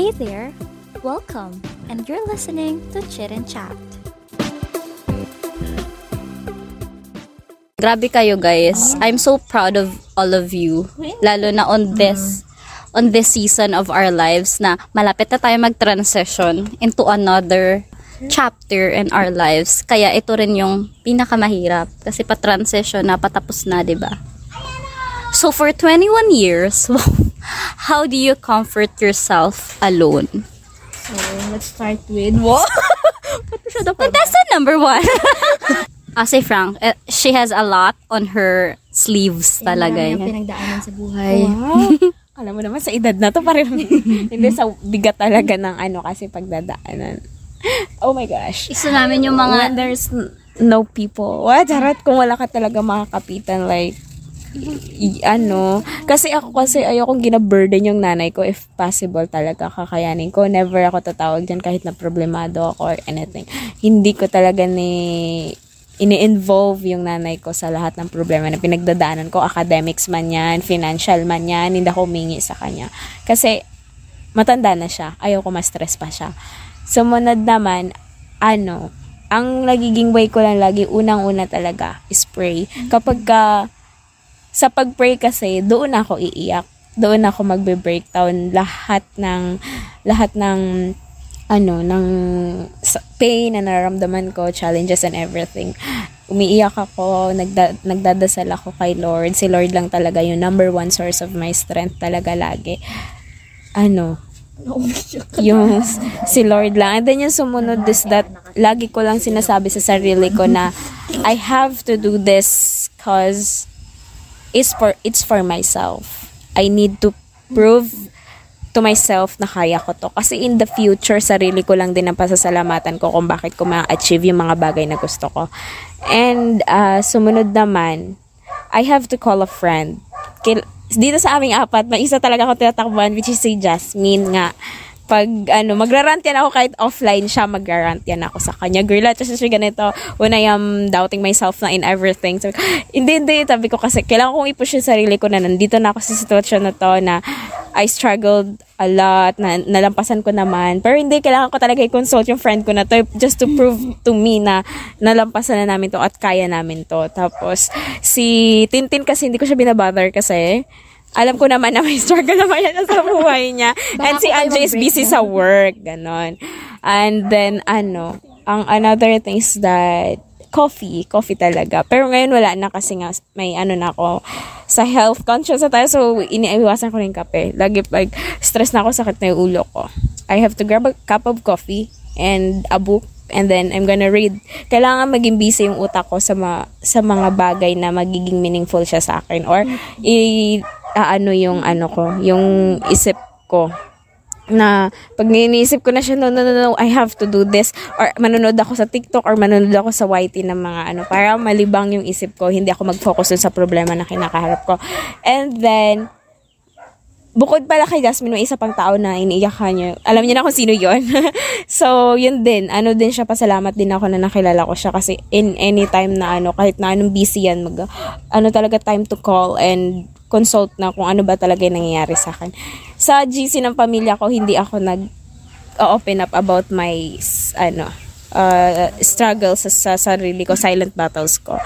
Hey there, welcome, and you're listening to Chit and Chat. Grabe kayo guys. I'm so proud of all of you. Lalo na on this on this season of our lives na malapit na tayo mag-transition into another chapter in our lives. Kaya ito rin yung pinakamahirap kasi pa-transition na patapos na, 'di ba? So for 21 years, how do you comfort yourself alone? So, let's start with what? Contestant number one. ah, si Frank, eh, she has a lot on her sleeves talaga. Marami ang yan. pinagdaanan sa buhay. Wow. Alam mo naman, sa edad na to, parang hindi sa bigat talaga ng ano kasi pagdadaanan. Oh my gosh. Isa namin yung When mga there's n- no people. What? Charot, kung wala ka talaga makakapitan, like, ano, kasi ako kasi ayokong gina-burden yung nanay ko if possible talaga kakayanin ko. Never ako tatawag dyan kahit na problemado ako or anything. Hindi ko talaga ni ini-involve yung nanay ko sa lahat ng problema na pinagdadaanan ko. Academics man yan, financial man yan, hindi ako humingi sa kanya. Kasi, matanda na siya. Ayoko ma-stress pa siya. Sumunod naman, ano, ang nagiging way ko lang lagi, unang-una talaga, is pray. Kapag ka, sa pag-pray kasi, doon ako iiyak. Doon ako magbe-breakdown lahat ng, lahat ng, ano, ng pain na nararamdaman ko, challenges and everything. Umiiyak ako, nagda, nagdadasal ako kay Lord. Si Lord lang talaga yung number one source of my strength talaga lagi. Ano, yung si Lord lang. And then yung sumunod is that lagi ko lang sinasabi sa sarili ko na I have to do this cause it's for it's for myself. I need to prove to myself na kaya ko to. Kasi in the future, sarili ko lang din ang pasasalamatan ko kung bakit ko ma-achieve yung mga bagay na gusto ko. And uh, sumunod naman, I have to call a friend. Dito sa aming apat, may isa talaga ako tinatakbuhan, which is si Jasmine nga. Pag ano, magrarant yan ako kahit offline siya, magrarant yan ako sa kanya. Girl, at siya ganito, when I am doubting myself na in everything. So, hindi, hindi, sabi ko kasi, kailangan kong i-push yung sarili ko na nandito na ako sa sitwasyon na to na I struggled a lot, na nalampasan ko naman. Pero hindi, kailangan ko talaga i-consult yung friend ko na to just to prove to me na nalampasan na namin to at kaya namin to. Tapos, si Tintin kasi hindi ko siya binabother kasi alam ko naman na may struggle naman yan sa buhay niya. And si Anja is busy sa work, ganon. And then, ano, ang another thing is that coffee, coffee talaga. Pero ngayon wala na kasi nga may ano na ako sa health conscious na tayo so iniiwasan ko na yung kape. Lagi pag stress na ako, sakit na yung ulo ko. I have to grab a cup of coffee and a book and then I'm gonna read. Kailangan maging busy yung utak ko sa, ma- sa mga bagay na magiging meaningful siya sa akin or i ano yung ano ko, yung isip ko na pag iniisip ko na siya, no, no, no, no, I have to do this. Or manonood ako sa TikTok or manonood ako sa YT ng mga ano, para malibang yung isip ko, hindi ako mag-focus sa problema na kinakaharap ko. And then, bukod pala kay Jasmine, may isa pang tao na iniiyakan niya. Alam niyo na kung sino yon So, yun din. Ano din siya, pasalamat din ako na nakilala ko siya kasi in any time na ano, kahit na anong busy yan, mag, ano talaga time to call and consult na kung ano ba talaga yung nangyayari sa akin. Sa GC ng pamilya ko, hindi ako nag open up about my ano uh, struggles sa, sa sarili ko, silent battles ko.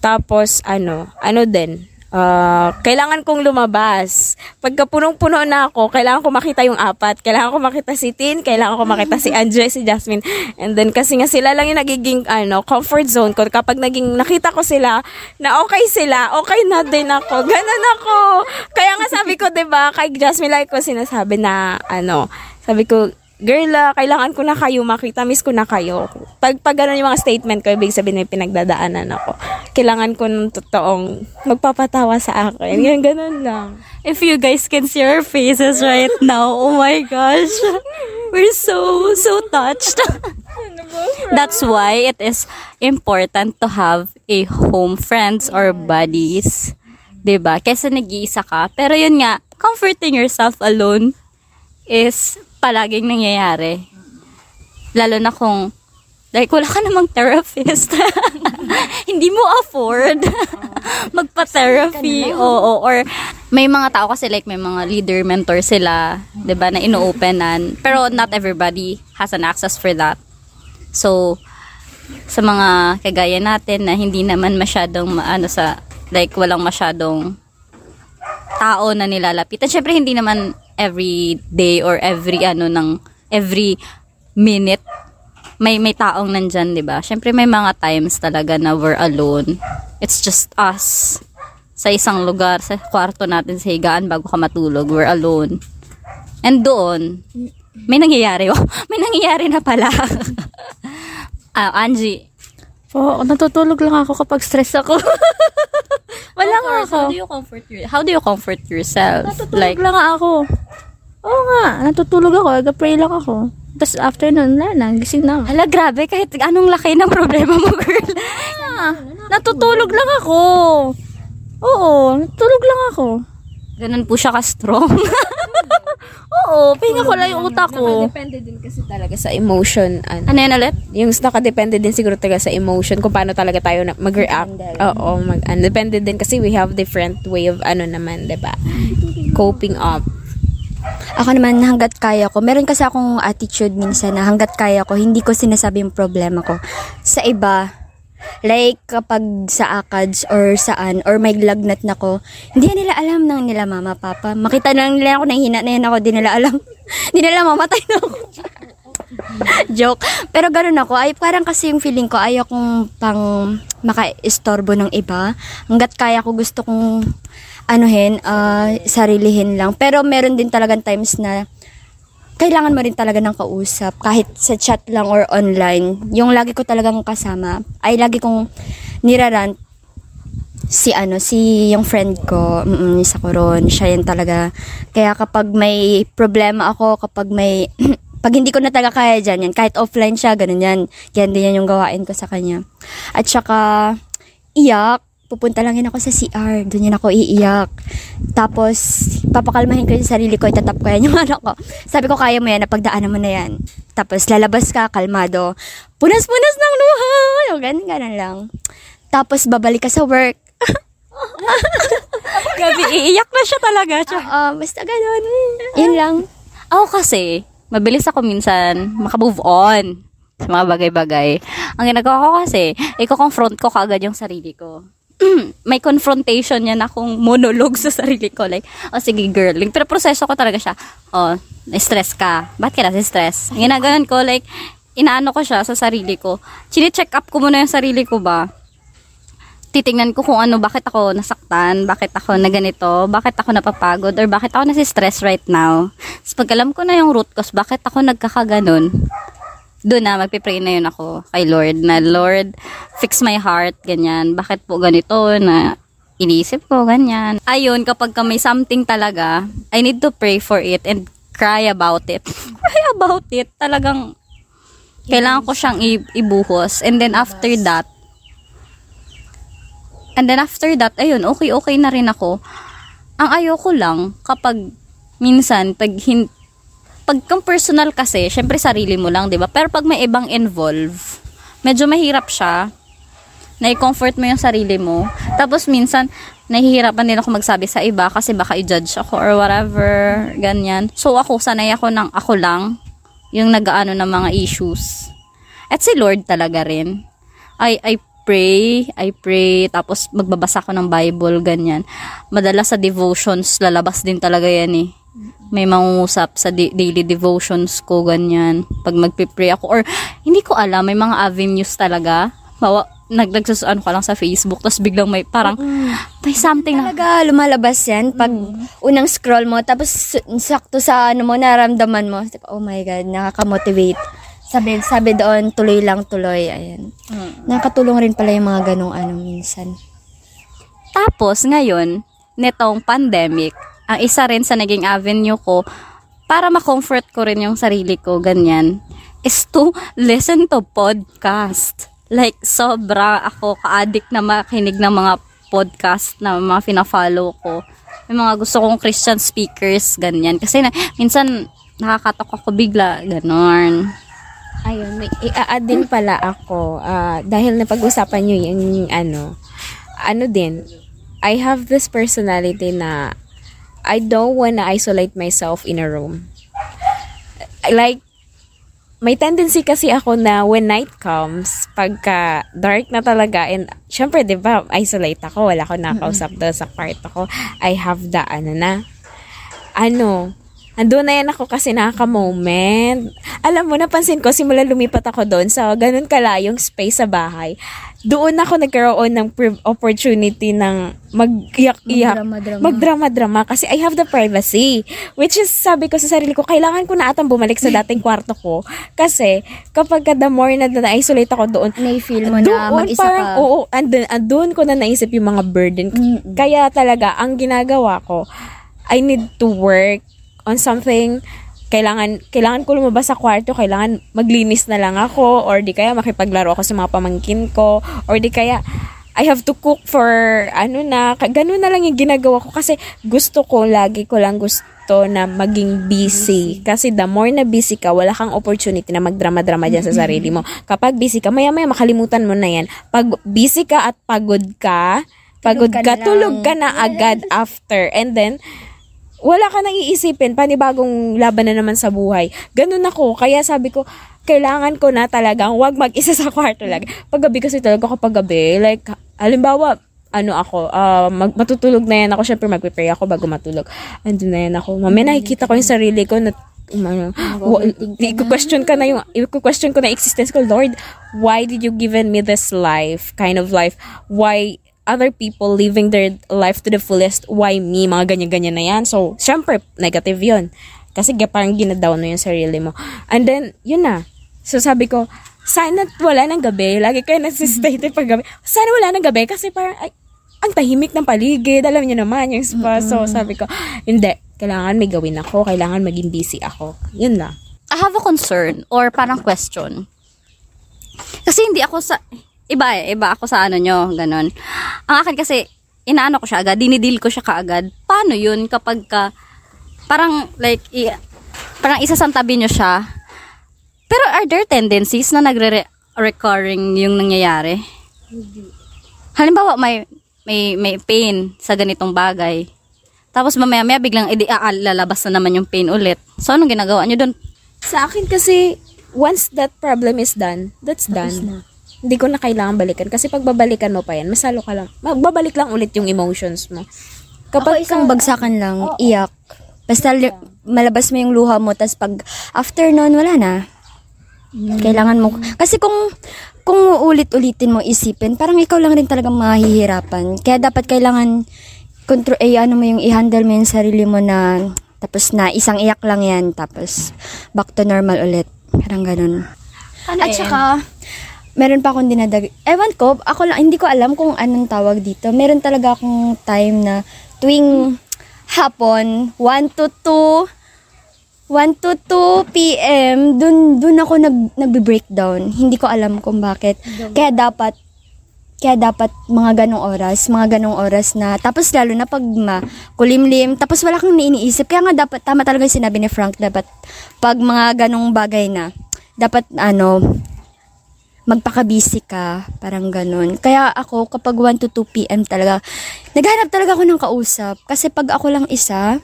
Tapos ano, ano din, uh, kailangan kong lumabas. Pagka punong-puno na ako, kailangan ko makita yung apat. Kailangan ko makita si Tin, kailangan ko makita si Andre, si Jasmine. And then kasi nga sila lang yung nagiging ano, comfort zone ko. Kapag naging nakita ko sila na okay sila, okay na din ako. Ganun ako. Kaya nga sabi ko, 'di ba, kay Jasmine like ko sinasabi na ano, sabi ko, girl, ah, kailangan ko na kayo makita, miss ko na kayo. Pag, pag ganun yung mga statement ko, ibig sabihin may pinagdadaanan ako. Kailangan ko ng totoong magpapatawa sa akin. Yan, ganun lang. If you guys can see our faces right now, oh my gosh. We're so, so touched. That's why it is important to have a home friends or buddies. 'Di ba? Kesa nag-iisa ka. Pero yun nga, comforting yourself alone is palaging nangyayari. Lalo na kung like wala ka namang therapist. Hindi mo afford magpa-therapy. Oo, or may mga tao kasi like may mga leader, mentor sila, 'di ba, na ino-openan. Pero not everybody has an access for that. So sa mga kagaya natin na hindi naman masyadong ano sa like walang masyadong tao na nilalapitan. Syempre hindi naman every day or every ano ng every minute may may taong nandyan, 'di ba? Syempre may mga times talaga na we're alone. It's just us sa isang lugar, sa kwarto natin sa higaan bago ka matulog. We're alone. And doon, may nangyayari. Oh, may nangyayari na pala. ah, Angie. Oo, natutulog lang ako kapag stress ako. Wala nga ako. How do you comfort your, How do you comfort yourself? Natutulog like, lang ako. Oo nga, natutulog ako. Nag-pray lang ako. Tapos after nun, wala na, gising na ako. hala, grabe, kahit anong laki ng problema mo, girl. Natutulog lang ako. Oo, natutulog lang ako. Ganun po siya ka-strong. Oo, pahinga ko lang yung utak ko. Nakadepende din kasi talaga sa emotion. Ano. ano yan ulit? Yung nakadepende din siguro talaga sa emotion kung paano talaga tayo na- mag-react. Oo, mag ano, depende din kasi we have different way of ano naman, 'di ba? Coping up. Ako naman, hanggat kaya ko. Meron kasi akong attitude minsan na hanggat kaya ko, hindi ko sinasabi yung problema ko. Sa iba, like kapag sa ACADS or saan, or may lagnat na ko, hindi nila alam ng nila mama, papa. Makita lang nila ako, nahihina na yan ako, di nila alam. di nila mamatay na ako. Joke. Pero ganun ako. Ay, parang kasi yung feeling ko, ayaw kong pang maka-istorbo ng iba. Hanggat kaya ko, gusto kong anuhin, ah, sarilihin lang. Pero meron din talagang times na kailangan mo rin talaga ng kausap. Kahit sa chat lang or online. Yung lagi ko talagang kasama, ay lagi kong nirarant si ano, si yung friend ko, mm, sa Coron, siya yan talaga. Kaya kapag may problema ako, kapag may, pag hindi ko na talaga kaya dyan, yan, kahit offline siya, ganun yan. Yan din yan yung gawain ko sa kanya. At saka, iyak, pupunta lang yun ako sa CR, doon yun ako iiyak. Tapos, papakalmahin ko yung sarili ko, itatap ko yan yung anak ko. Sabi ko, kaya mo yan, napagdaanan mo na yan. Tapos, lalabas ka, kalmado. Punas-punas ng luha! Yung ganun, ganun lang. Tapos, babalik ka sa work. Gabi, iiyak na siya talaga. Siya. Ah, basta ganun. Yun lang. Ako kasi, mabilis ako minsan makamove on sa mga bagay-bagay. Ang ginagawa ko kasi, i-confront ko kagad yung sarili ko. May confrontation yan akong monologue sa sarili ko. Like, oh sige girl. Like, pero proseso ko talaga siya. Oh, na-stress ka. Ba't ka na-stress? Ang ginagawan ko, like, inaano ko siya sa sarili ko. Chine-check up ko muna yung sarili ko ba titingnan ko kung ano, bakit ako nasaktan, bakit ako na ganito, bakit ako napapagod, or bakit ako nasi-stress right now. Tapos pag alam ko na yung root cause, bakit ako nagkakaganon, doon na, magpipray na yun ako kay Lord, na Lord, fix my heart, ganyan. Bakit po ganito, na iniisip ko, ganyan. Ayun, kapag ka may something talaga, I need to pray for it and cry about it. cry about it. Talagang, kailangan ko siyang i- ibuhos. And then after that, And then after that, ayun, okay-okay na rin ako. Ang ayoko lang, kapag minsan, pag, hin, pag kang personal kasi, syempre sarili mo lang, di ba? Pero pag may ibang involve, medyo mahirap siya. Na-comfort mo yung sarili mo. Tapos minsan, nahihirapan din ako magsabi sa iba kasi baka i-judge ako or whatever, ganyan. So ako, sanay ako ng ako lang, yung nag-ano ng mga issues. At si Lord talaga rin. I, I pray, I pray, tapos magbabasa ako ng Bible, ganyan. Madalas sa devotions, lalabas din talaga yan eh. May mangungusap sa di- daily devotions ko, ganyan. Pag magpipray ako, or hindi ko alam, may mga avenues talaga. Mawa, nag nagsusaan ka lang sa Facebook, tapos biglang may parang, may something na, Talaga, lumalabas yan. Pag unang scroll mo, tapos sakto sa ano mo, naramdaman mo. Oh my God, nakaka-motivate. Sabi, sabi doon, tuloy lang tuloy. Ayan. Nakatulong rin pala yung mga ganong ano minsan. Tapos, ngayon, netong pandemic, ang isa rin sa naging avenue ko para ma-comfort ko rin yung sarili ko, ganyan, is to listen to podcast. Like, sobra ako ka-addict na makinig ng mga podcast na mga fina-follow ko. May mga gusto kong Christian speakers, ganyan. Kasi na, minsan, nakakatok ako bigla, ganon. Ayun, may i-add din pala ako. ah, dahil napag-usapan nyo yung ano, ano din, I have this personality na I don't wanna isolate myself in a room. Like, may tendency kasi ako na when night comes, pagka dark na talaga, and syempre, di ba, isolate ako, wala ko nakausap doon sa kwarto ko. I have the, ano na, ano, andun na yan ako kasi nakaka-moment. Alam mo, napansin ko, simula lumipat ako doon sa ganun kalayong space sa bahay. Doon ako nagkaroon ng opportunity ng mag-iyak-iyak. Magdrama-drama. Kasi I have the privacy. Which is, sabi ko sa sarili ko, kailangan ko na atang bumalik sa dating kwarto ko. Kasi, kapag ka the more na na-isolate ako doon, May-feel mo na mag-isa parang, ka. oo, andun, andun ko na naisip yung mga burden. Kaya talaga, ang ginagawa ko, I need to work on something kailangan kailangan ko lumabas sa kwarto, kailangan maglinis na lang ako or di kaya makipaglaro ako sa mga pamangkin ko or di kaya I have to cook for ano na, ganun na lang yung ginagawa ko kasi gusto ko, lagi ko lang gusto na maging busy. Kasi the more na busy ka, wala kang opportunity na magdrama-drama dyan sa sarili mo. Kapag busy ka, maya-maya makalimutan mo na yan. Pag busy ka at pagod ka, pagod ka ka, tulog ka na agad after. And then, wala ka nang iisipin, panibagong laban na naman sa buhay. Ganun ako. Kaya sabi ko, kailangan ko na talagang wag mag-isa sa kwarto lagi. Paggabi kasi talaga kapag gabi, like, halimbawa, ano ako, ah, mag, matutulog na yan ako, syempre magpe-pray ako bago matulog. Andun na yan ako. Mamaya nakikita ko yung sarili ko na wa- i-question ka na yung, i-question ko na existence ko, Lord, why did you given me this life, kind of life? Why other people living their life to the fullest, why me? Mga ganyan-ganyan na yan. So, syempre, negative yon Kasi parang ginadown mo yung sarili mo. And then, yun na. So, sabi ko, sana wala ng gabi. Lagi kayo nasistate pag gabi. Sana wala ng gabi kasi parang, ay, ang tahimik ng paligid. Alam niyo naman yung spa. So, sabi ko, hindi. Kailangan may gawin ako. Kailangan maging busy ako. Yun lang. I have a concern or parang question. Kasi hindi ako sa... Iba eh, iba ako sa ano nyo, ganun. Ang akin kasi, inaano ko siya agad, dinidil ko siya kaagad. Paano yun kapag ka, parang like, i, parang isasantabi nyo siya. Pero are there tendencies na nagre-recurring yung nangyayari? Halimbawa, may, may, may pain sa ganitong bagay. Tapos mamaya-maya biglang edi, ah, lalabas na naman yung pain ulit. So, anong ginagawa nyo doon? Sa akin kasi, once that problem is done, that's done. Hindi ko na kailangan balikan. Kasi pag babalikan mo pa yan, masalo ka lang. Magbabalik lang ulit yung emotions mo. Kapag isang bagsakan lang, iyak. Basta li- malabas mo yung luha mo, tas pag after nun, wala na. Kailangan mo, kasi kung, kung ulit-ulitin mo isipin, parang ikaw lang rin talaga mahihirapan. Kaya dapat kailangan, kontro, eh, ano mo yung i-handle mo yung sarili mo na, tapos na, isang iyak lang yan, tapos back to normal ulit. Parang ganun. At saka, meron pa akong dinadag... Ewan ko, ako lang, hindi ko alam kung anong tawag dito. Meron talaga akong time na tuwing hapon, 1 to 2, 1 to 2 p.m., dun, dun ako nag, nagbe-breakdown. Hindi ko alam kung bakit. Kaya dapat, kaya dapat mga ganong oras, mga ganong oras na, tapos lalo na pag ma, kulimlim, tapos wala kang iniisip. Kaya nga dapat, tama talaga yung sinabi ni Frank, dapat pag mga ganong bagay na, dapat ano, magpaka-busy ka, parang ganun. Kaya ako, kapag 1 to 2 p.m. talaga, naghanap talaga ako ng kausap. Kasi pag ako lang isa,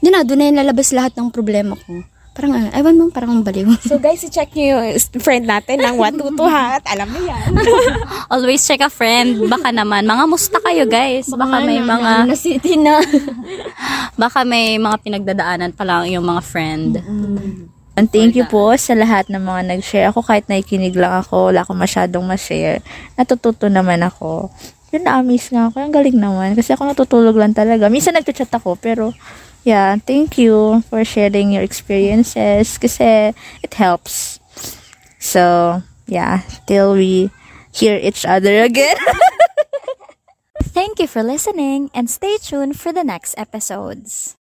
doon na, doon na yung lalabas lahat ng problema ko. Parang, ah, ewan mo, parang ang baliw. So guys, i-check nyo yung friend natin ng 122 ha. At alam mo yan. Always check a friend. Baka naman, mga musta kayo guys. Baka may mga, na city na. baka may mga pinagdadaanan pa lang yung mga friend. And thank you po sa lahat ng mga nag-share. Ako kahit nakikinig lang ako, wala akong masyadong ma-share. Natututo naman ako. Yun na-amaze nga ako. Ang galing naman. Kasi ako natutulog lang talaga. Minsan nagchat ako, pero yeah, thank you for sharing your experiences. Kasi it helps. So, yeah, till we hear each other again. Thank you for listening and stay tuned for the next episodes.